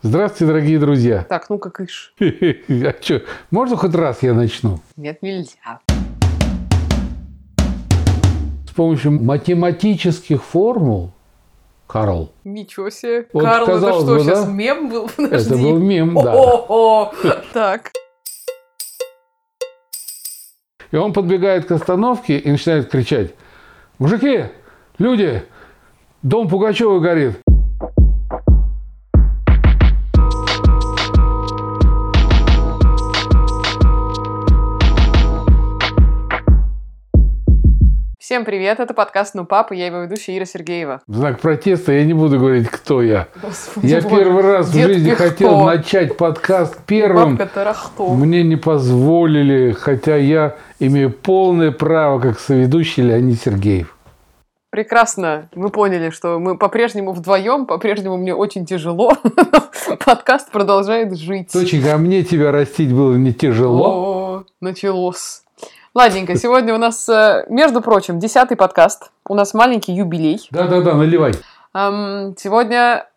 Здравствуйте, дорогие друзья. Так, ну-ка, кыш. А что, можно хоть раз я начну? Нет, нельзя. С помощью математических формул, Карл, Ничего себе. Вот Карл, это что, бы, сейчас да? мем был? Подожди. это был мем, да. О-о-о. Так. И он подбегает к остановке и начинает кричать. Мужики, люди, дом Пугачева горит. Всем привет, это подкаст «Ну, папа», я его ведущая Ира Сергеева. В знак протеста я не буду говорить, кто я. Господи Я боже. первый раз в жизни Пихто. хотел начать подкаст первым. Мне не позволили, хотя я имею полное право, как соведущий Леонид Сергеев. Прекрасно. Мы поняли, что мы по-прежнему вдвоем, по-прежнему мне очень тяжело. Подкаст продолжает жить. Доченька, а мне тебя растить было не тяжело. О, началось. Ладненько, сегодня у нас, э, между прочим, десятый подкаст. У нас маленький юбилей. Да-да-да, наливай. Сегодня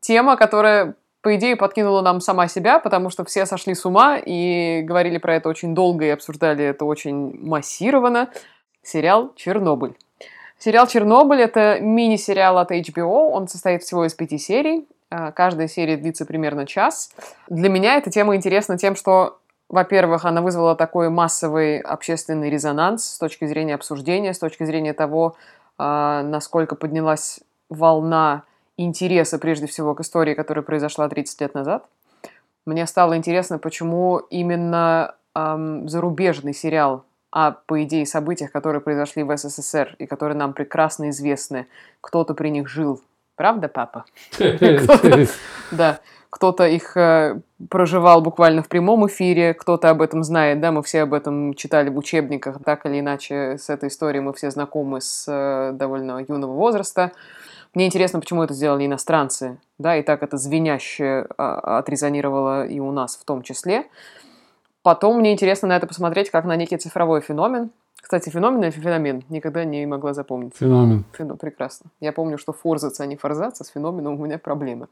тема, которая, по идее, подкинула нам сама себя, потому что все сошли с ума и говорили про это очень долго и обсуждали это очень массированно. Сериал «Чернобыль». Сериал «Чернобыль» — это мини-сериал от HBO. Он состоит всего из пяти серий. А, Каждая серия длится примерно час. Для меня эта тема интересна тем, что во-первых, она вызвала такой массовый общественный резонанс с точки зрения обсуждения, с точки зрения того, а, насколько поднялась волна интереса, прежде всего, к истории, которая произошла 30 лет назад. Мне стало интересно, почему именно ам, зарубежный сериал о, по идее, событиях, которые произошли в СССР и которые нам прекрасно известны, кто-то при них жил. Правда, папа? Да, кто-то их э, проживал буквально в прямом эфире, кто-то об этом знает, да, мы все об этом читали в учебниках, так или иначе с этой историей мы все знакомы с э, довольно юного возраста. Мне интересно, почему это сделали иностранцы, да, и так это звеняще а, отрезонировало и у нас в том числе. Потом мне интересно на это посмотреть, как на некий цифровой феномен. Кстати, феномен или феномен? Никогда не могла запомнить. Феномен. Фено- прекрасно. Я помню, что форзаться, а не форзаться, с феноменом у меня проблемы.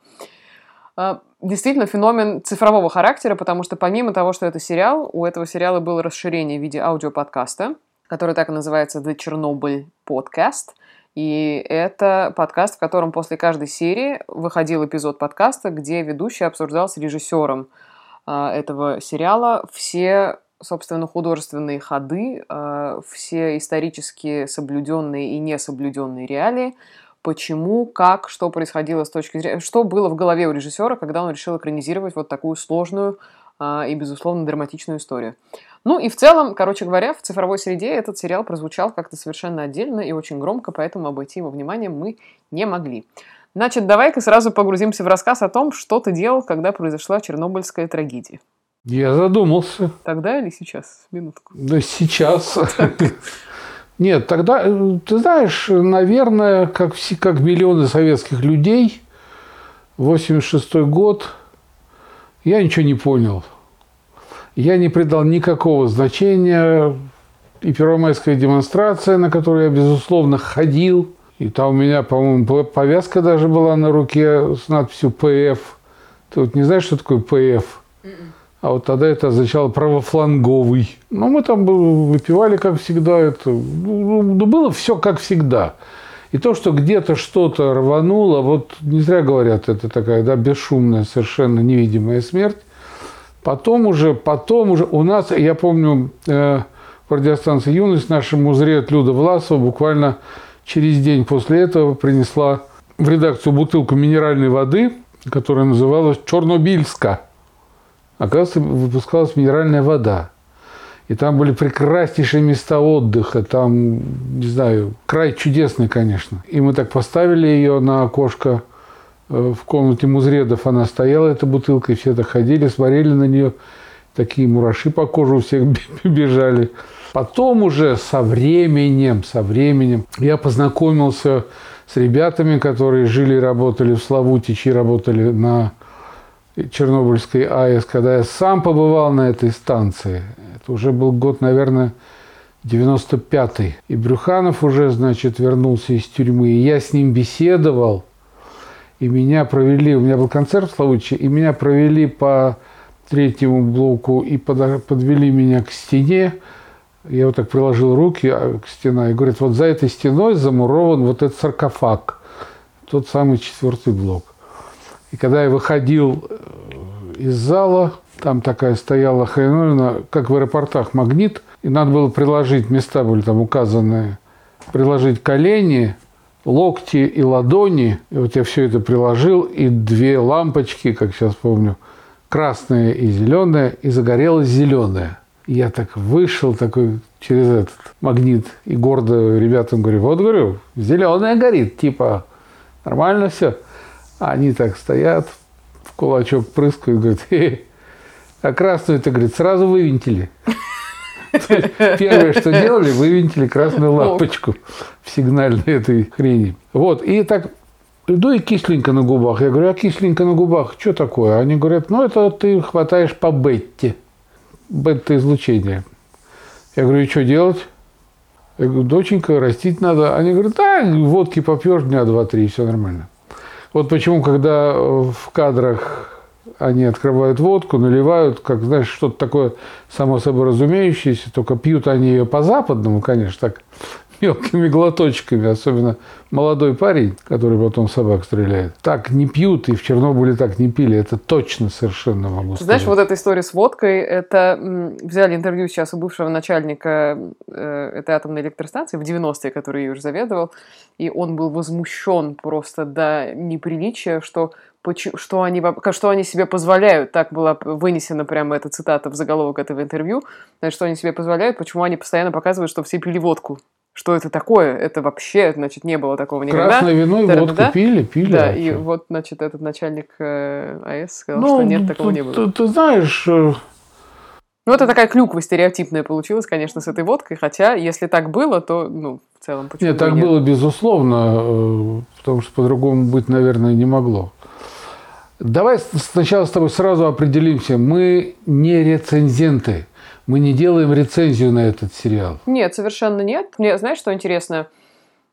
А, Действительно, феномен цифрового характера, потому что помимо того, что это сериал, у этого сериала было расширение в виде аудиоподкаста, который так и называется The Chernobyl Podcast. И это подкаст, в котором после каждой серии выходил эпизод подкаста, где ведущий обсуждал с режиссером а, этого сериала все, собственно, художественные ходы, а, все исторически соблюденные и несоблюденные реалии, почему, как, что происходило с точки зрения... Что было в голове у режиссера, когда он решил экранизировать вот такую сложную а, и, безусловно, драматичную историю. Ну и в целом, короче говоря, в цифровой среде этот сериал прозвучал как-то совершенно отдельно и очень громко, поэтому обойти его вниманием мы не могли. Значит, давай-ка сразу погрузимся в рассказ о том, что ты делал, когда произошла чернобыльская трагедия. Я задумался. Тогда или сейчас? Минутку. Да сейчас. Нет, тогда, э, ты знаешь, наверное, как, все, как миллионы советских людей, 86 год, я ничего не понял. Я не придал никакого значения. И первомайская демонстрация, на которую я, безусловно, ходил. И там у меня, по-моему, повязка даже была на руке с надписью «ПФ». Ты вот не знаешь, что такое «ПФ»? А вот тогда это означало правофланговый. Ну, мы там выпивали, как всегда. Это, ну, ну, было все как всегда. И то, что где-то что-то рвануло, вот не зря говорят, это такая да, бесшумная, совершенно невидимая смерть. Потом уже, потом уже у нас, я помню, э, в радиостанции «Юность» нашему зреет Люда Власова буквально через день после этого принесла в редакцию бутылку минеральной воды, которая называлась «Чернобильска». Оказывается, выпускалась минеральная вода. И там были прекраснейшие места отдыха. Там, не знаю, край чудесный, конечно. И мы так поставили ее на окошко э, в комнате музредов. Она стояла, эта бутылка, и все так ходили, смотрели на нее. Такие мураши по коже у всех бежали. Потом уже со временем, со временем я познакомился с ребятами, которые жили и работали в Славутичи, работали на Чернобыльской АЭС, когда я сам побывал на этой станции. Это уже был год, наверное, 95-й. И Брюханов уже, значит, вернулся из тюрьмы. И я с ним беседовал. и меня провели, у меня был концерт в Славутиче, и меня провели по третьему блоку и подвели меня к стене. Я вот так приложил руки а, к стене и говорят, вот за этой стеной замурован вот этот саркофаг, тот самый четвертый блок. И когда я выходил э, из зала, там такая стояла хреновина, как в аэропортах, магнит, и надо было приложить, места были там указаны, приложить колени, локти и ладони. И вот я все это приложил, и две лампочки, как сейчас помню, красная и зеленая, и загорелась зеленая. Я так вышел такой через этот магнит и гордо ребятам говорю, вот говорю, зеленая горит, типа нормально все. А они так стоят, в кулачок прыскают, говорят, хе, а красную это, говорит, сразу вывинтили. Первое, что делали, вывинтили красную лампочку в сигнальной этой хрени. Вот, и так иду и кисленько на губах. Я говорю, а кисленько на губах, что такое? Они говорят, ну, это ты хватаешь по бетте. Бета-излучение. Я говорю, и что делать? Я говорю, доченька, растить надо. Они говорят, да, водки попьешь дня два-три, все нормально. Вот почему, когда в кадрах они открывают водку, наливают, как, знаешь, что-то такое само собой разумеющееся, только пьют они ее по-западному, конечно, так мелкими глоточками, особенно молодой парень, который потом собак стреляет. Так не пьют, и в Чернобыле так не пили, это точно совершенно могу сказать. Знаешь, вот эта история с водкой, это взяли интервью сейчас у бывшего начальника э, этой атомной электростанции в 90-е, который ее уже заведовал, и он был возмущен просто до неприличия, что что они, что они себе позволяют, так была вынесена прямо эта цитата в заголовок этого интервью, что они себе позволяют, почему они постоянно показывают, что все пили водку. Что это такое? Это вообще, значит, не было такого никогда. Красное вино и водку да? пили, пили. Да, и вот, значит, этот начальник э, АЭС сказал, ну, что нет, такого ты, не было. Ты, ты знаешь... Э, ну, это такая клюква стереотипная получилась, конечно, с этой водкой, хотя, если так было, то, ну, в целом, почему Нет, так нет? было, безусловно, э, потому что по-другому быть, наверное, не могло. Давай сначала с тобой сразу определимся. Мы не рецензенты. Мы не делаем рецензию на этот сериал. Нет, совершенно нет. Мне, знаешь, что интересно?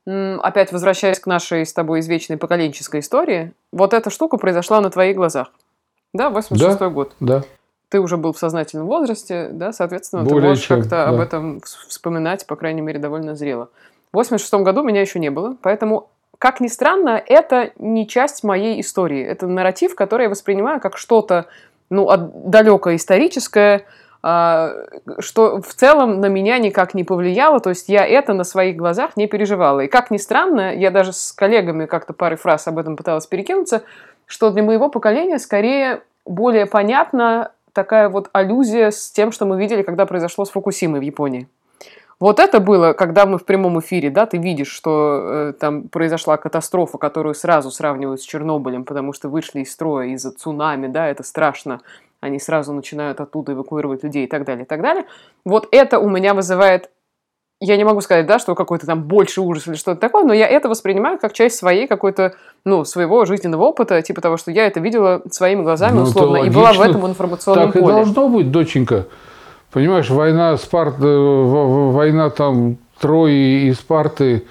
Опять возвращаясь к нашей с тобой извечной поколенческой истории, вот эта штука произошла на твоих глазах. Да, 86 да, год. Да. Ты уже был в сознательном возрасте, да, соответственно, Более ты можешь как-то да. об этом вспоминать, по крайней мере, довольно зрело. В 86 году меня еще не было, поэтому как ни странно, это не часть моей истории. Это нарратив, который я воспринимаю как что-то ну, далекое историческое, что в целом на меня никак не повлияло, то есть я это на своих глазах не переживала. И как ни странно, я даже с коллегами как-то парой фраз об этом пыталась перекинуться, что для моего поколения скорее более понятна такая вот аллюзия с тем, что мы видели, когда произошло с Фукусимой в Японии. Вот это было, когда мы в прямом эфире, да, ты видишь, что э, там произошла катастрофа, которую сразу сравнивают с Чернобылем, потому что вышли из строя из-за цунами, да, это страшно. Они сразу начинают оттуда эвакуировать людей и так далее, и так далее. Вот это у меня вызывает я не могу сказать, да, что какой-то там больше ужас или что-то такое, но я это воспринимаю как часть своей какой-то, ну, своего жизненного опыта, типа того, что я это видела своими глазами ну, условно, и была в этом информационном так поле. Так и должно быть, доченька. Понимаешь, война Спарт, война там Трои и Спарты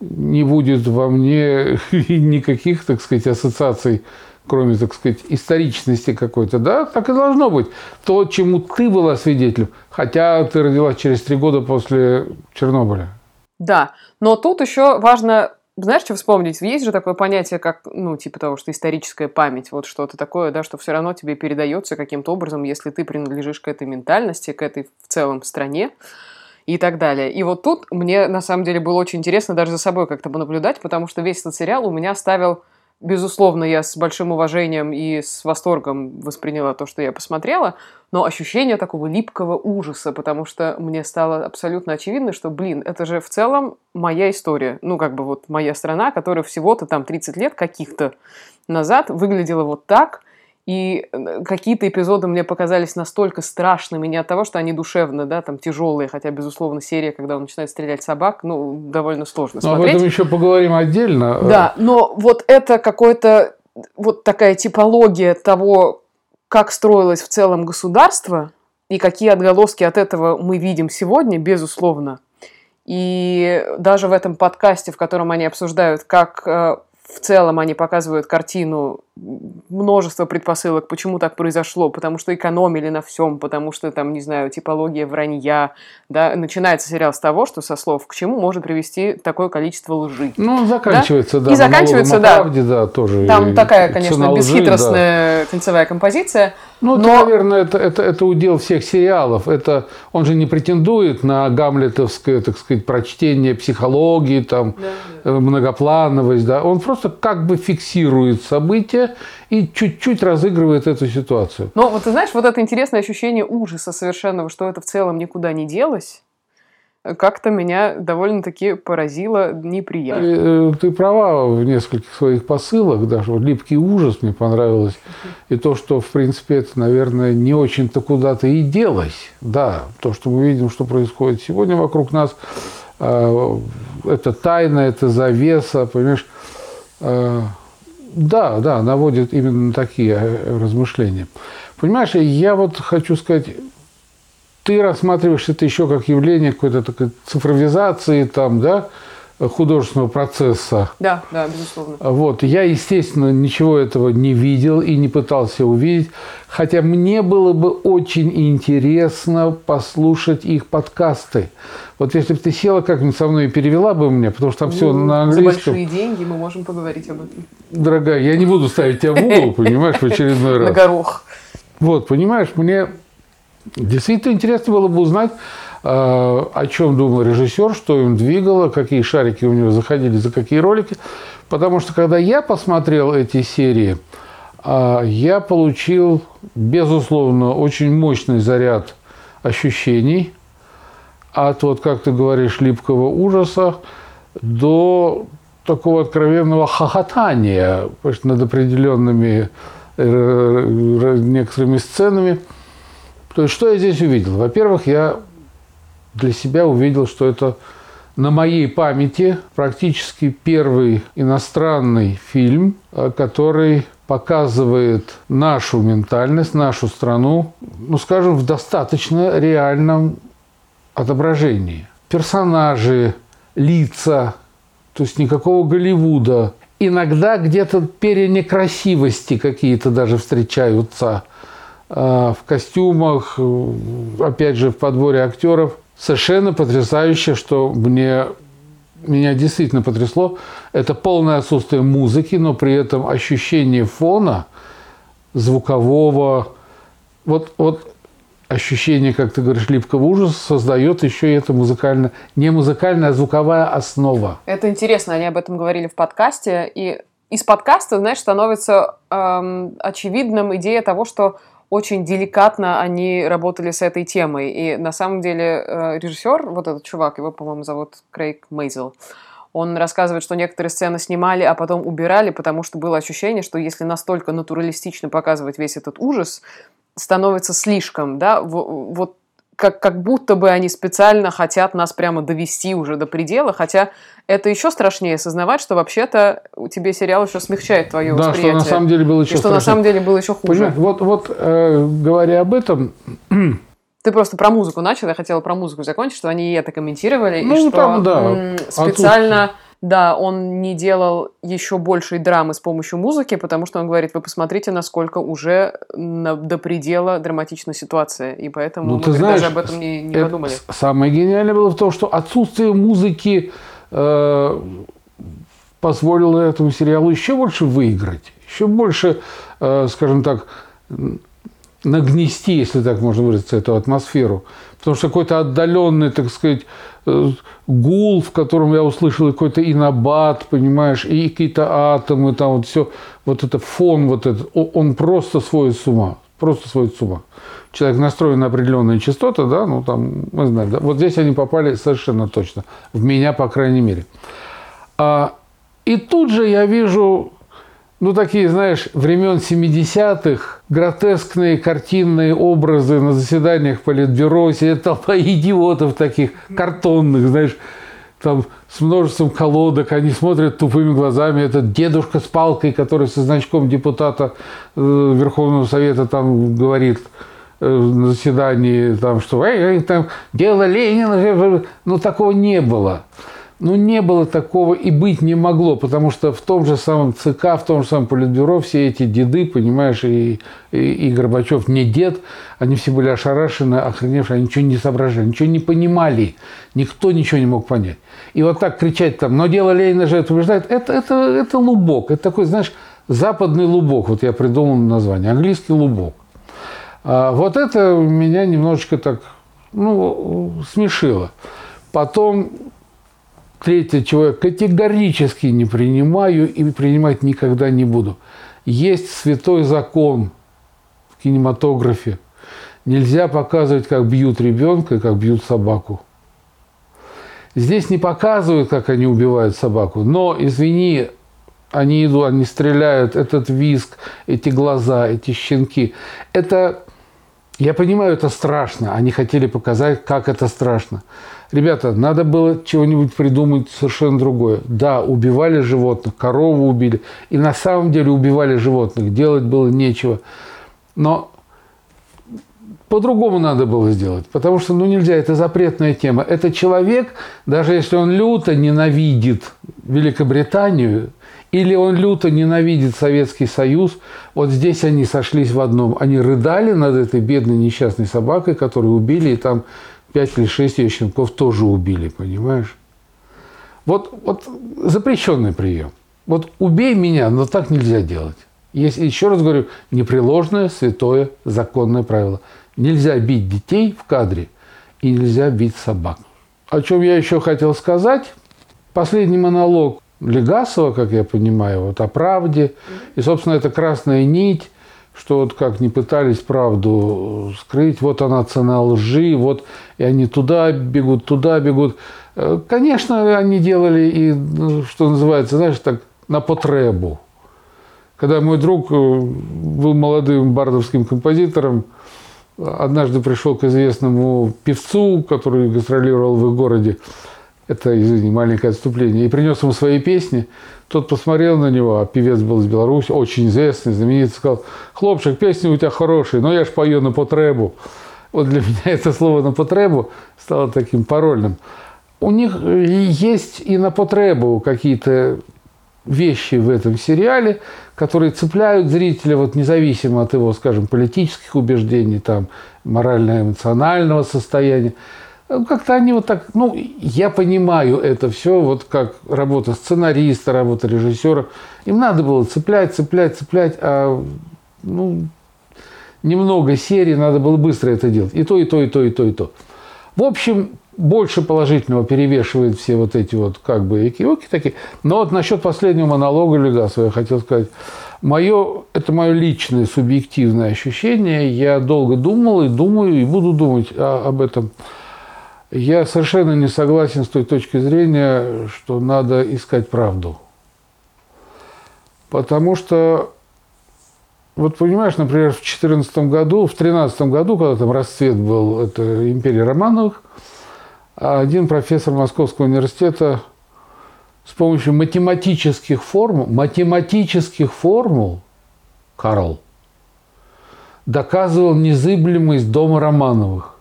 не будет во мне никаких, так сказать, ассоциаций, кроме, так сказать, историчности какой-то. Да, так и должно быть. То, чему ты была свидетелем, хотя ты родилась через три года после Чернобыля. Да, но тут еще важно знаешь, что вспомнить? Есть же такое понятие, как, ну, типа того, что историческая память, вот что-то такое, да, что все равно тебе передается каким-то образом, если ты принадлежишь к этой ментальности, к этой в целом стране и так далее. И вот тут мне, на самом деле, было очень интересно даже за собой как-то понаблюдать, потому что весь этот сериал у меня ставил Безусловно, я с большим уважением и с восторгом восприняла то, что я посмотрела, но ощущение такого липкого ужаса, потому что мне стало абсолютно очевидно, что, блин, это же в целом моя история. Ну, как бы вот моя страна, которая всего-то там 30 лет каких-то назад выглядела вот так, и э, какие-то эпизоды мне показались настолько страшными, не от того, что они душевно, да, там тяжелые, хотя, безусловно, серия, когда он начинает стрелять собак, ну, довольно сложно но смотреть. Об этом еще поговорим отдельно. Да, но вот это какой-то, вот такая типология того, как строилось в целом государство, и какие отголоски от этого мы видим сегодня, безусловно. И даже в этом подкасте, в котором они обсуждают, как э, в целом они показывают картину множество предпосылок, почему так произошло, потому что экономили на всем, потому что там, не знаю, типология вранья, да, начинается сериал с того, что со слов к чему может привести такое количество лжи. Ну, заканчивается, да, да и заканчивается, да, правде, да, тоже. Там такая, конечно, бесхитростная да. концевая композиция. Ну, но... это, наверное, это, это, это удел всех сериалов. Это, он же не претендует на гамлетовское, так сказать, прочтение психологии, там, да, да. Э, многоплановость, да. Он просто как бы фиксирует события, и чуть-чуть разыгрывает эту ситуацию. Но вот ты знаешь, вот это интересное ощущение ужаса совершенного, что это в целом никуда не делось, как-то меня довольно-таки поразило неприятно. Э, ты права в нескольких своих посылах, даже вот липкий ужас мне понравилось. И то, что, в принципе, это, наверное, не очень-то куда-то и делось. Да, то, что мы видим, что происходит сегодня вокруг нас, э, это тайна, это завеса, понимаешь, э, да, да, наводит именно на такие э, размышления. Понимаешь, я вот хочу сказать, ты рассматриваешь это еще как явление какой-то такой цифровизации, там, да, художественного процесса. Да, да, безусловно. Вот. Я, естественно, ничего этого не видел и не пытался увидеть, хотя мне было бы очень интересно послушать их подкасты. Вот если бы ты села как-нибудь со мной и перевела бы мне, потому что там ну, все на английском. За большие деньги мы можем поговорить об этом. Дорогая, я не буду ставить тебя в угол, понимаешь, в очередной раз. На горох. Вот, понимаешь, мне действительно интересно было бы узнать, а, о чем думал режиссер, что им двигало, какие шарики у него заходили, за какие ролики. Потому что когда я посмотрел эти серии, а, я получил, безусловно, очень мощный заряд ощущений от, вот как ты говоришь, липкого ужаса до такого откровенного хохотания над определенными э, некоторыми сценами. То есть, что я здесь увидел? Во-первых, я для себя увидел, что это на моей памяти практически первый иностранный фильм, э, который показывает нашу ментальность, нашу страну, ну, скажем, в достаточно реальном отображении. Персонажи, лица, то есть никакого Голливуда. Иногда где-то перенекрасивости какие-то даже встречаются в костюмах, э, опять же, в подборе актеров – совершенно потрясающе, что мне меня действительно потрясло, это полное отсутствие музыки, но при этом ощущение фона звукового, вот, вот ощущение, как ты говоришь, липкого ужаса создает еще и эта музыкальная, не музыкальная, а звуковая основа. Это интересно, они об этом говорили в подкасте, и из подкаста, знаешь, становится эм, очевидным идея того, что очень деликатно они работали с этой темой. И на самом деле э, режиссер, вот этот чувак, его, по-моему, зовут Крейг Мейзел, он рассказывает, что некоторые сцены снимали, а потом убирали, потому что было ощущение, что если настолько натуралистично показывать весь этот ужас, становится слишком, да, вот как, как будто бы они специально хотят нас прямо довести уже до предела, хотя это еще страшнее осознавать, что вообще-то у тебе сериал еще смягчает твое да, восприятие. что на самом деле было еще и что на самом деле было еще хуже. Понимаешь, вот, вот э, говоря об этом... Ты просто про музыку начал, я хотела про музыку закончить, что они это комментировали, ну, и что там, да, специально... Отсутствие да, он не делал еще большей драмы с помощью музыки, потому что он говорит, вы посмотрите, насколько уже на, до предела драматична ситуация, и поэтому ну, мы знаешь, даже об этом не, не подумали. Самое гениальное было в том, что отсутствие музыки э, позволило этому сериалу еще больше выиграть, еще больше, э, скажем так, нагнести, если так можно выразиться, эту атмосферу. Потому что какой-то отдаленный, так сказать, э, гул, в котором я услышал какой-то инабат, понимаешь, и какие-то атомы, там вот все, вот это фон, вот этот, он просто сводит с ума, просто сводит с ума. Человек настроен на определенные частоты, да, ну там, мы знаем, да, вот здесь они попали совершенно точно, в меня, по крайней мере. А, и тут же я вижу ну, такие, знаешь, времен 70-х, гротескные картинные образы на заседаниях Политбюро, сидит толпа идиотов таких, картонных, знаешь, там с множеством колодок, они смотрят тупыми глазами, этот дедушка с палкой, который со значком депутата э, Верховного Совета там говорит э, на заседании, там, что эй, эй, там, дело Ленина, ну, такого не было. Ну, не было такого и быть не могло, потому что в том же самом ЦК, в том же самом Политбюро все эти деды, понимаешь, и, и, и Горбачев не дед, они все были ошарашены, охреневшие, они ничего не соображали, ничего не понимали, никто ничего не мог понять. И вот так кричать там, но дело Ленина же это убеждает, это, это, это лубок, это такой, знаешь, западный лубок, вот я придумал название, английский лубок. А вот это меня немножечко так, ну, смешило. Потом Третье, чего я категорически не принимаю и принимать никогда не буду. Есть святой закон в кинематографе. Нельзя показывать, как бьют ребенка как бьют собаку. Здесь не показывают, как они убивают собаку, но, извини, они идут, они стреляют, этот виск, эти глаза, эти щенки. Это, я понимаю, это страшно. Они хотели показать, как это страшно. Ребята, надо было чего-нибудь придумать совершенно другое. Да, убивали животных, корову убили. И на самом деле убивали животных. Делать было нечего. Но по-другому надо было сделать. Потому что ну, нельзя, это запретная тема. Это человек, даже если он люто ненавидит Великобританию, или он люто ненавидит Советский Союз, вот здесь они сошлись в одном. Они рыдали над этой бедной несчастной собакой, которую убили, и там пять или шесть ее щенков тоже убили, понимаешь? Вот, вот запрещенный прием. Вот убей меня, но так нельзя делать. Есть, еще раз говорю, непреложное, святое, законное правило. Нельзя бить детей в кадре и нельзя бить собак. О чем я еще хотел сказать. Последний монолог Легасова, как я понимаю, вот о правде. И, собственно, это красная нить что вот как не пытались правду скрыть, вот она цена лжи, вот и они туда бегут, туда бегут. Э, конечно, они делали и, ну, что называется, знаешь, так, на потребу. Когда мой друг э, был молодым бардовским композитором, однажды пришел к известному певцу, который гастролировал в их городе, это, извини, маленькое отступление, и принес ему свои песни. Тот посмотрел на него, а певец был из Беларуси, очень известный, знаменитый, сказал, хлопчик, песни у тебя хорошие, но я ж пою на потребу. Вот для меня это слово на потребу стало таким парольным. У них есть и на потребу какие-то вещи в этом сериале, которые цепляют зрителя вот независимо от его, скажем, политических убеждений, там, морально-эмоционального состояния. Ну, как-то они вот так, ну, я понимаю это все, вот как работа сценариста, работа режиссера. Им надо было цеплять, цеплять, цеплять, а ну, немного серий, надо было быстро это делать. И то, и то, и то, и то, и то. В общем, больше положительного перевешивает все вот эти вот как бы экиоки такие. Но вот насчет последнего монолога Легасова я хотел сказать. Мое, это мое личное субъективное ощущение. Я долго думал и думаю, и буду думать об этом. Я совершенно не согласен с той точки зрения, что надо искать правду. Потому что, вот понимаешь, например, в 2014 году, в 2013 году, когда там расцвет был это империи Романовых, один профессор Московского университета с помощью математических формул, математических формул, Карл, доказывал незыблемость дома Романовых.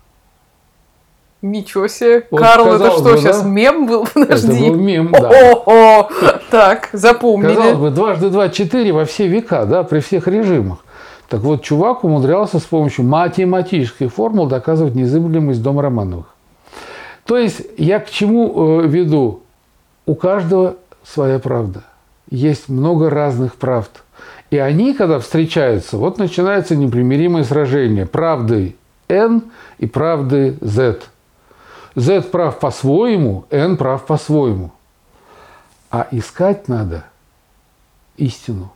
Ничего себе. Вот Карл, это что, бы, сейчас да? мем был? Подожди. Это был мем, да. О-о-о. Так, запомнили. Казалось бы, дважды два – четыре во все века, да, при всех режимах. Так вот, чувак умудрялся с помощью математических формул доказывать незыблемость дома Романовых. То есть, я к чему э, веду? У каждого своя правда. Есть много разных правд. И они, когда встречаются, вот начинается непримиримое сражение правды N и правды Z – Z прав по-своему, N прав по-своему. А искать надо истину.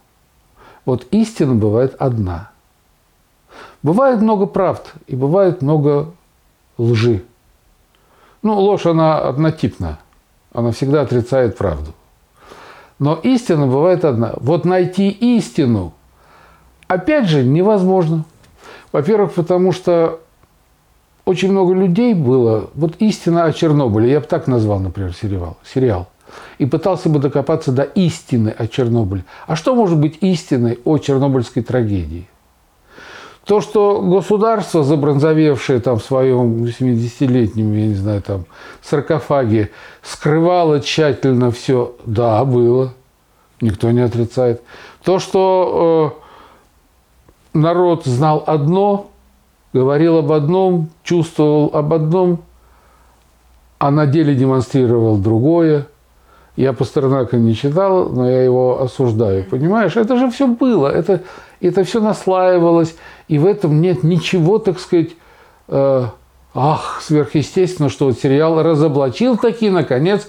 Вот истина бывает одна. Бывает много правд и бывает много лжи. Ну, ложь, она однотипна. Она всегда отрицает правду. Но истина бывает одна. Вот найти истину, опять же, невозможно. Во-первых, потому что очень много людей было, вот истина о Чернобыле, я бы так назвал, например, сериал, сериал. И пытался бы докопаться до истины о Чернобыле. А что может быть истиной о чернобыльской трагедии? То, что государство, забронзовевшее там в своем 70-летнем, я не знаю, там, саркофаге, скрывало тщательно все, да, было. Никто не отрицает. То, что э, народ знал одно, говорил об одном, чувствовал об одном, а на деле демонстрировал другое. Я Пастернака не читал, но я его осуждаю. Понимаешь, это же все было, это, это все наслаивалось, и в этом нет ничего, так сказать, э, ах, сверхъестественно, что вот сериал разоблачил таки, наконец,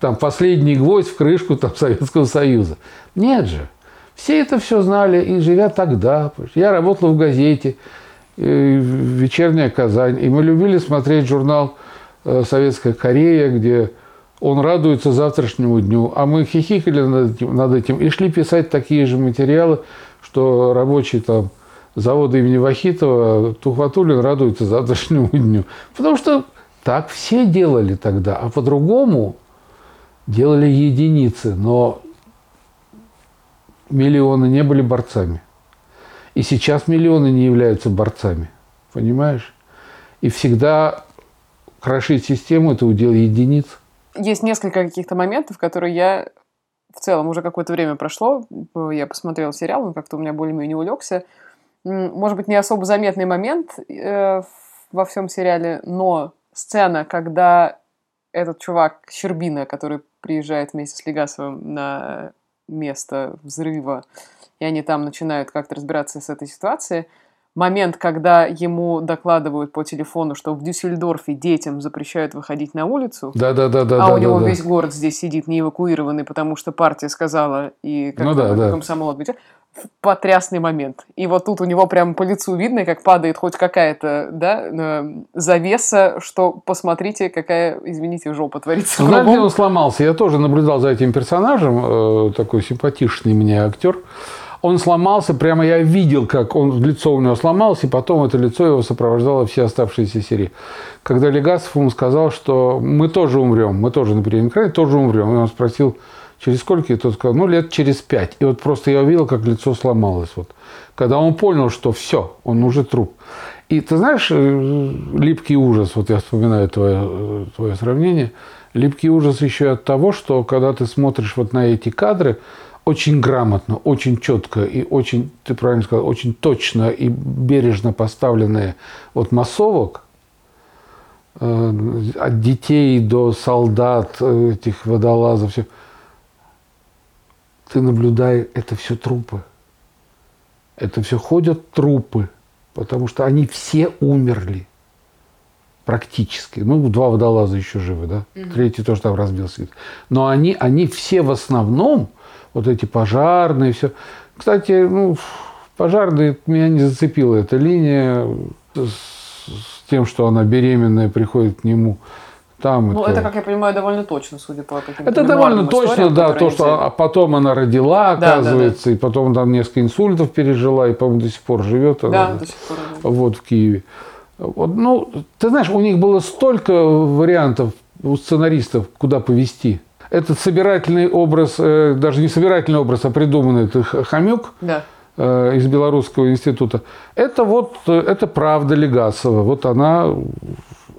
там, последний гвоздь в крышку там, Советского Союза. Нет же. Все это все знали, и живя тогда. Я работал в газете, «Вечерняя Казань», и мы любили смотреть журнал э, «Советская Корея», где он радуется завтрашнему дню, а мы хихикали над этим, над этим и шли писать такие же материалы, что рабочий там завода имени Вахитова Тухватулин радуется завтрашнему дню. Потому что так все делали тогда, а по-другому делали единицы, но миллионы не были борцами. И сейчас миллионы не являются борцами. Понимаешь? И всегда крошить систему – это удел единиц есть несколько каких-то моментов, которые я в целом уже какое-то время прошло, я посмотрела сериал, он как-то у меня более-менее улегся. Может быть, не особо заметный момент э, во всем сериале, но сцена, когда этот чувак Щербина, который приезжает вместе с Легасовым на место взрыва, и они там начинают как-то разбираться с этой ситуацией, момент, когда ему докладывают по телефону, что в Дюссельдорфе детям запрещают выходить на улицу, да, да, да, да, а да, у него да, весь город здесь сидит не эвакуированный, потому что партия сказала, и как ну, да, да. комсомол отвечает. Потрясный момент. И вот тут у него прямо по лицу видно, как падает хоть какая-то да, завеса, что посмотрите, какая, извините, жопа творится. Где он сломался? Я тоже наблюдал за этим персонажем, э, такой симпатичный мне актер он сломался, прямо я видел, как он, лицо у него сломалось, и потом это лицо его сопровождало все оставшиеся серии. Когда Легасов ему сказал, что мы тоже умрем, мы тоже на переднем крае тоже умрем. И он спросил, через сколько? И тот сказал, ну, лет через пять. И вот просто я увидел, как лицо сломалось. Вот. Когда он понял, что все, он уже труп. И ты знаешь, э, липкий ужас, вот я вспоминаю твое, э, твое сравнение, липкий ужас еще и от того, что когда ты смотришь вот на эти кадры, очень грамотно, очень четко и очень, ты правильно сказал, очень точно и бережно поставленные вот массовок, э, от детей до солдат, э, этих водолазов, все, ты наблюдаешь, это все трупы. Это все ходят трупы, потому что они все умерли практически. Ну, два водолаза еще живы, да? Угу. Третий тоже там разбился. Но они, они все в основном вот эти пожарные, все. Кстати, ну, пожарные меня не зацепила эта линия с, с тем, что она беременная приходит к нему. Там ну, это... это, как я понимаю, довольно точно, судя по каким-то Это довольно точно, да, то, что а потом она родила, оказывается, да, да, да. и потом там несколько инсультов пережила, и, по-моему, до сих пор живет она, да, до сих пор, да. вот в Киеве. Ну, ты знаешь, у них было столько вариантов у сценаристов, куда повести этот собирательный образ, э, даже не собирательный образ, а придуманный, это Хомюк да. Э, из Белорусского института, это вот, э, это правда Легасова. Вот она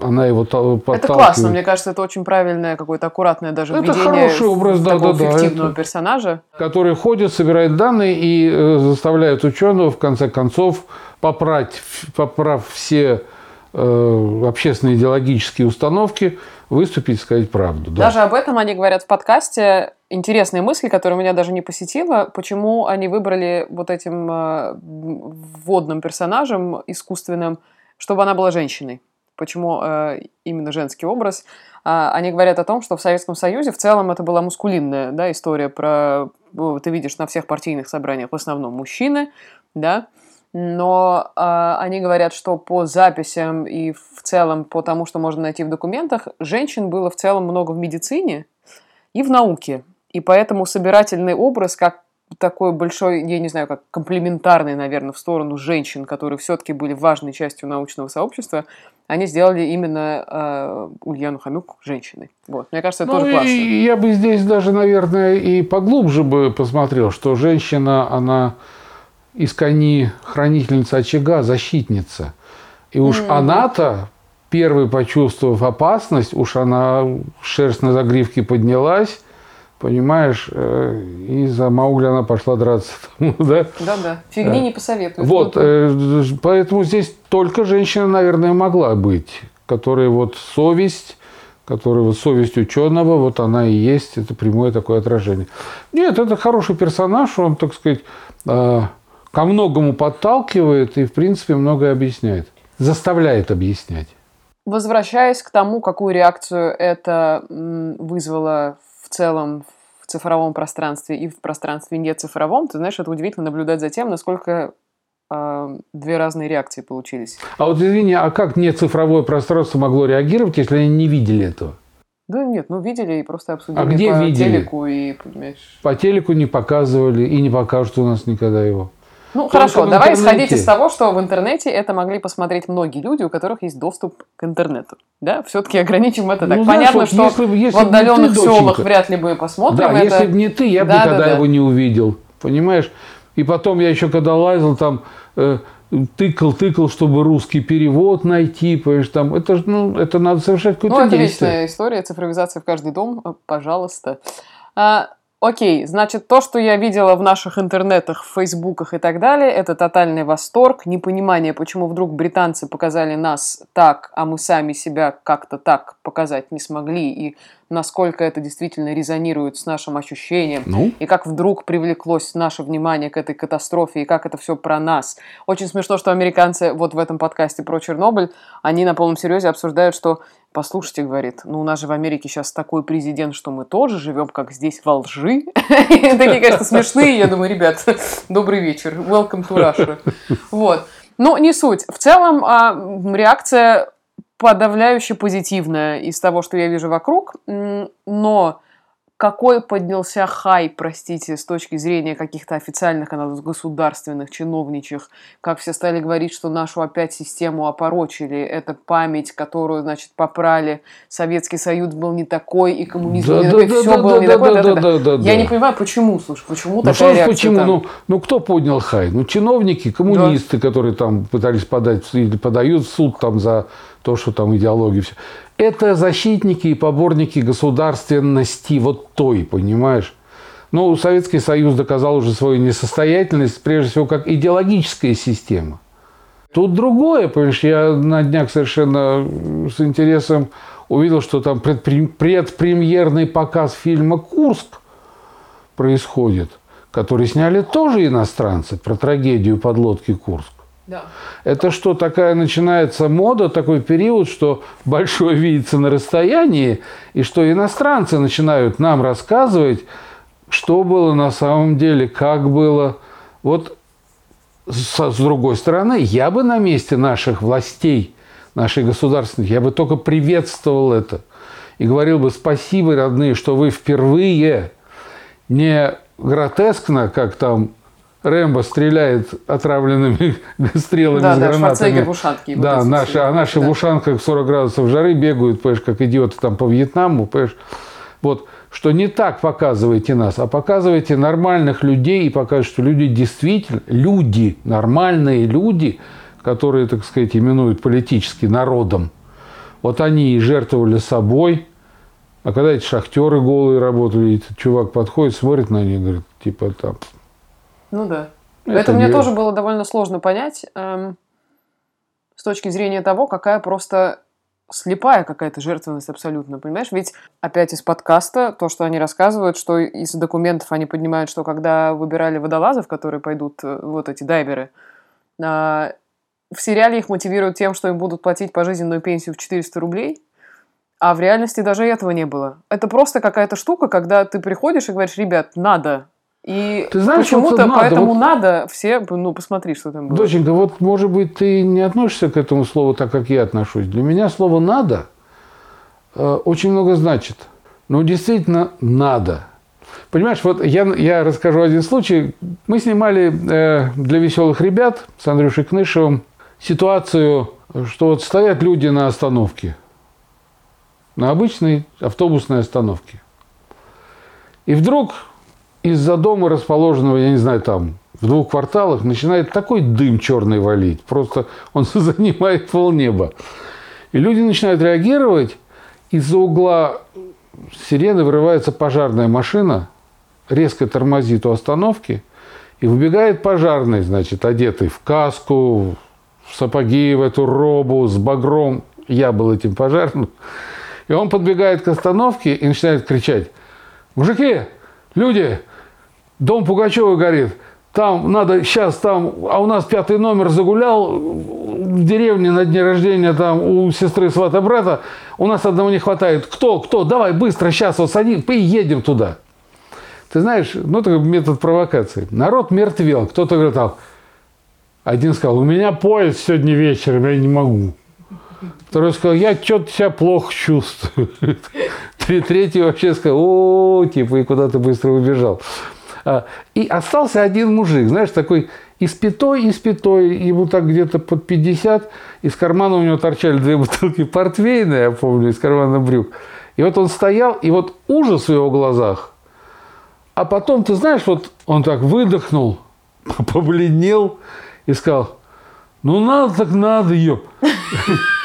она его подталкивает. Это классно, мне кажется, это очень правильное, какое-то аккуратное даже это введение хороший образ, да, такого да, фиктивного это, персонажа. Который ходит, собирает данные и заставляет ученого, в конце концов, попрать, поправ все э, общественные идеологические установки, выступить и сказать правду. Да. Даже об этом они говорят в подкасте. Интересные мысли, которые меня даже не посетила. Почему они выбрали вот этим э, вводным персонажем искусственным, чтобы она была женщиной? Почему э, именно женский образ? Э, они говорят о том, что в Советском Союзе в целом это была мускулинная да, история про... Ты видишь на всех партийных собраниях в основном мужчины, да, но э, они говорят, что по записям и в целом по тому, что можно найти в документах, женщин было в целом много в медицине и в науке. И поэтому собирательный образ, как такой большой, я не знаю, как комплементарный, наверное, в сторону женщин, которые все-таки были важной частью научного сообщества, они сделали именно э, Ульяну Хомюк женщиной. Вот. Мне кажется, это ну, тоже классно. Я бы здесь даже, наверное, и поглубже бы посмотрел, что женщина, она из кони хранительница очага, защитница. И уж mm-hmm. она-то, первой почувствовав опасность, уж она шерсть на загривке поднялась, понимаешь, э, и за Маугли она пошла драться. да? Да-да, фигни не посоветую. Вот, э, поэтому здесь только женщина, наверное, могла быть, которая вот совесть, которая вот совесть ученого, вот она и есть, это прямое такое отражение. Нет, это хороший персонаж, он, так сказать, э, ко многому подталкивает и, в принципе, многое объясняет, заставляет объяснять. Возвращаясь к тому, какую реакцию это вызвало в целом в цифровом пространстве и в пространстве не цифровом, ты знаешь, это удивительно наблюдать за тем, насколько э, две разные реакции получились. А вот извини, а как не цифровое пространство могло реагировать, если они не видели этого? Да нет, ну видели и просто обсудили а где по видели? телеку и, понимаешь... По телеку не показывали и не покажут у нас никогда его. Ну Только хорошо, давай исходить из того, что в интернете это могли посмотреть многие люди, у которых есть доступ к интернету. Да, все-таки ограничим это так. Ну, Понятно, знаешь, что если, если в отдаленных ты, селах вряд ли мы посмотрим. Да, это... если бы не ты, я бы да, никогда да, да. его не увидел. Понимаешь? И потом я еще когда лазил там, э, тыкал, тыкал, чтобы русский перевод найти, понимаешь, там, это, ну, это надо совершать какое-то ну, это действие. вечная история, цифровизация в каждый дом, пожалуйста. А, Окей, значит, то, что я видела в наших интернетах, в фейсбуках и так далее, это тотальный восторг, непонимание, почему вдруг британцы показали нас так, а мы сами себя как-то так показать не смогли, и насколько это действительно резонирует с нашим ощущением, ну? и как вдруг привлеклось наше внимание к этой катастрофе, и как это все про нас. Очень смешно, что американцы вот в этом подкасте про Чернобыль, они на полном серьезе обсуждают, что послушайте, говорит, ну у нас же в Америке сейчас такой президент, что мы тоже живем как здесь во лжи. Такие, конечно, смешные. Я думаю, ребят, добрый вечер, welcome to Russia. Вот. Но не суть. В целом а, реакция подавляюще позитивная из того, что я вижу вокруг, но какой поднялся хай, простите, с точки зрения каких-то официальных каналов, государственных, чиновничьих, как все стали говорить, что нашу опять систему опорочили, это память, которую, значит, попрали, Советский Союз был не такой, и коммунизм да, не такой, да, все да, было да, не да, такое. Да, да, да, да, я не понимаю, почему, слушай, почему ну, такая реакция почему? Там? Ну, ну, кто поднял хай? Ну, чиновники, коммунисты, да. которые там пытались подать, или подают в суд там за то, что там идеология все. Это защитники и поборники государственности вот той, понимаешь? Ну, Советский Союз доказал уже свою несостоятельность, прежде всего, как идеологическая система. Тут другое, понимаешь, я на днях совершенно с интересом увидел, что там предпремьерный показ фильма «Курск» происходит, который сняли тоже иностранцы про трагедию подлодки «Курск». Это что, такая начинается мода, такой период, что большое видится на расстоянии, и что иностранцы начинают нам рассказывать, что было на самом деле, как было. Вот с, с другой стороны, я бы на месте наших властей, нашей государственных, я бы только приветствовал это. И говорил бы спасибо, родные, что вы впервые не гротескно, как там Рэмбо стреляет отравленными стрелами да, с да, гранатами. в ушанке. Да, вот наши, а наши да. в ушанках 40 градусов жары бегают, понимаешь, как идиоты там по Вьетнаму, понимаешь. Вот, что не так показывайте нас, а показывайте нормальных людей и показывайте, что люди действительно, люди, нормальные люди, которые, так сказать, именуют политически народом, вот они и жертвовали собой, а когда эти шахтеры голые работали, этот чувак подходит, смотрит на них, говорит, типа там, ну да. Это, Это мне тоже было довольно сложно понять эм, с точки зрения того, какая просто слепая какая-то жертвенность абсолютно, понимаешь? Ведь опять из подкаста то, что они рассказывают, что из документов они поднимают, что когда выбирали водолазов, которые пойдут, э, вот эти дайверы, э, в сериале их мотивируют тем, что им будут платить пожизненную пенсию в 400 рублей, а в реальности даже этого не было. Это просто какая-то штука, когда ты приходишь и говоришь, ребят, надо, и ты знаешь, почему-то вот поэтому вот... надо все, ну, посмотри, что там было. Доченька, вот, может быть, ты не относишься к этому слову так, как я отношусь. Для меня слово «надо» э, очень много значит. Ну, действительно, надо. Понимаешь, вот я, я расскажу один случай. Мы снимали э, для веселых ребят с Андрюшей Кнышевым ситуацию, что вот стоят люди на остановке, на обычной автобусной остановке. И вдруг из-за дома, расположенного, я не знаю, там, в двух кварталах начинает такой дым черный валить. Просто он занимает полнеба. И люди начинают реагировать. Из-за угла сирены вырывается пожарная машина, резко тормозит у остановки, и выбегает пожарный, значит, одетый в каску, в сапоги, в эту робу, с багром. Я был этим пожарным. И он подбегает к остановке и начинает кричать, мужики, люди, дом Пугачева горит, там надо сейчас там, а у нас пятый номер загулял в деревне на дне рождения там у сестры свата брата, у нас одного не хватает. Кто, кто, давай быстро сейчас вот садим, поедем туда. Ты знаешь, ну такой метод провокации. Народ мертвел, кто-то говорит там, один сказал, у меня поезд сегодня вечером, я не могу. Второй сказал, я что-то себя плохо чувствую. Третий вообще сказал, о, типа, и куда-то быстро убежал. А, и остался один мужик, знаешь, такой испятой, испятой, ему так где-то под 50, из кармана у него торчали две бутылки портвейна, я помню, из кармана брюк. И вот он стоял, и вот ужас в его глазах. А потом, ты знаешь, вот он так выдохнул, побледнел и сказал, ну надо так надо, ее.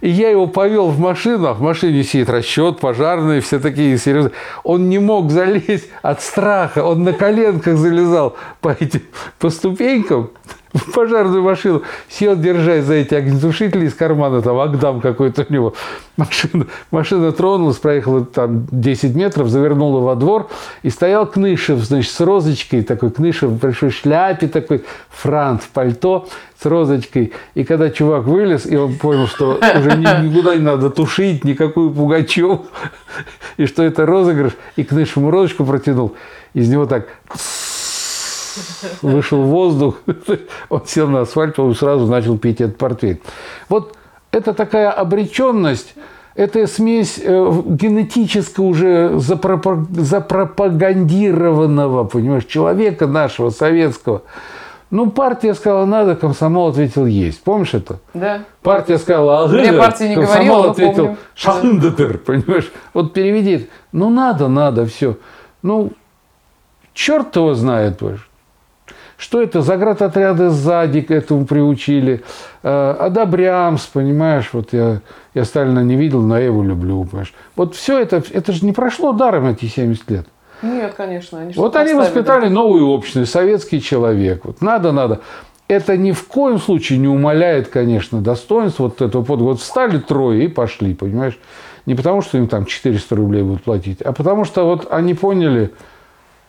И, я его повел в машину, а в машине сидит расчет, пожарные, все такие серьезные. Он не мог залезть от страха, он на коленках залезал по этим по ступенькам в пожарную машину, сел, держась за эти огнетушители из кармана, там Агдам какой-то у него. Машина, машина тронулась, проехала там 10 метров, завернула во двор, и стоял Кнышев, значит, с розочкой, такой Кнышев в большой шляпе, такой франт пальто с розочкой. И когда чувак вылез, и он понял, что уже никуда не надо тушить, никакую Пугачев, и что это розыгрыш, и Кнышев ему розочку протянул, из него так вышел воздух, он сел на асфальт, он сразу начал пить этот портвейн. Вот это такая обреченность, это смесь э, генетически уже запропагандированного, понимаешь, человека нашего, советского. Ну, партия сказала надо, комсомол ответил есть. Помнишь это? Да. Партия сказала агы, Мне партия не комсомол говорила, ответил шахындатыр, понимаешь? Вот переведи. Ну, надо, надо, все. Ну, черт его знает, понимаешь. Что это? Заградотряды сзади к этому приучили. Э, Одобрямс, понимаешь, вот я, я Сталина не видел, но я его люблю, понимаешь. Вот все это, это же не прошло даром эти 70 лет. Нет, конечно. Они вот они воспитали новую общность, советский человек. Вот надо, надо. Это ни в коем случае не умаляет, конечно, достоинство вот этого подвига. Вот встали трое и пошли, понимаешь? Не потому, что им там 400 рублей будут платить, а потому что вот они поняли,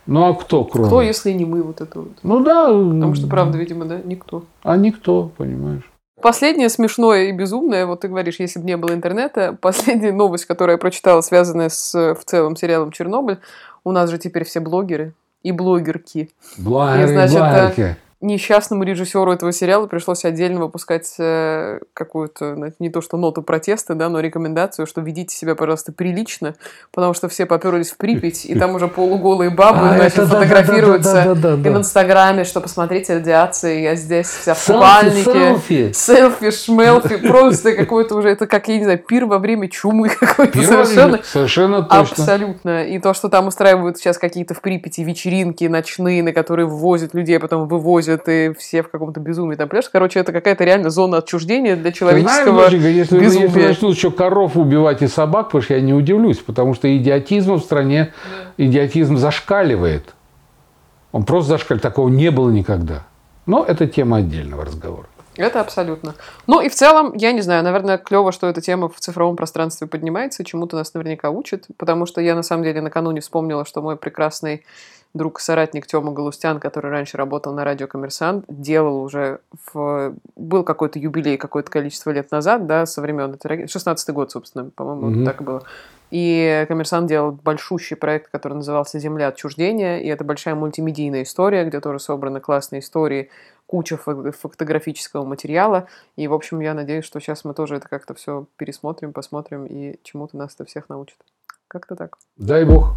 ну а кто, кроме? Кто, если не мы вот это вот? Ну да. Потому что, правда, видимо, да, никто. А никто, понимаешь. Последнее смешное и безумное, вот ты говоришь, если бы не было интернета, последняя новость, которую я прочитала, связанная с в целом сериалом «Чернобыль», у нас же теперь все блогеры и блогерки. Блогеры, и, значит, блогерки несчастному режиссеру этого сериала пришлось отдельно выпускать э, какую-то, не то что ноту протеста, да, но рекомендацию, что ведите себя, пожалуйста, прилично, потому что все поперлись в Припять, и там уже полуголые бабы, а, значит, фотографируются и в Инстаграме, что посмотрите радиации, я здесь вся в купальнике. Селфи, шмелфи, просто какой-то уже, это как, я не знаю, пир во время чумы какой-то совершенно. Совершенно точно. Абсолютно. И то, что там устраивают сейчас какие-то в Припяти вечеринки ночные, на которые ввозят людей, а потом вывозят ходят, и все в каком-то безумии там пляж. Короче, это какая-то реально зона отчуждения для человеческого Знаешь, если, безумия. если начнут еще коров убивать и собак, потому что я не удивлюсь, потому что идиотизм в стране, да. идиотизм зашкаливает. Он просто зашкаливает. Такого не было никогда. Но это тема отдельного разговора. Это абсолютно. Ну и в целом, я не знаю, наверное, клево, что эта тема в цифровом пространстве поднимается, чему-то нас наверняка учит, потому что я на самом деле накануне вспомнила, что мой прекрасный друг-соратник Тёма Галустян, который раньше работал на радио «Коммерсант», делал уже в... Был какой-то юбилей какое-то количество лет назад, да, со времен... 16-й год, собственно, по-моему, mm-hmm. так и было. И «Коммерсант» делал большущий проект, который назывался «Земля отчуждения», и это большая мультимедийная история, где тоже собраны классные истории, куча фотографического материала. И, в общем, я надеюсь, что сейчас мы тоже это как-то все пересмотрим, посмотрим, и чему-то нас это всех научит. Как-то так. Дай бог.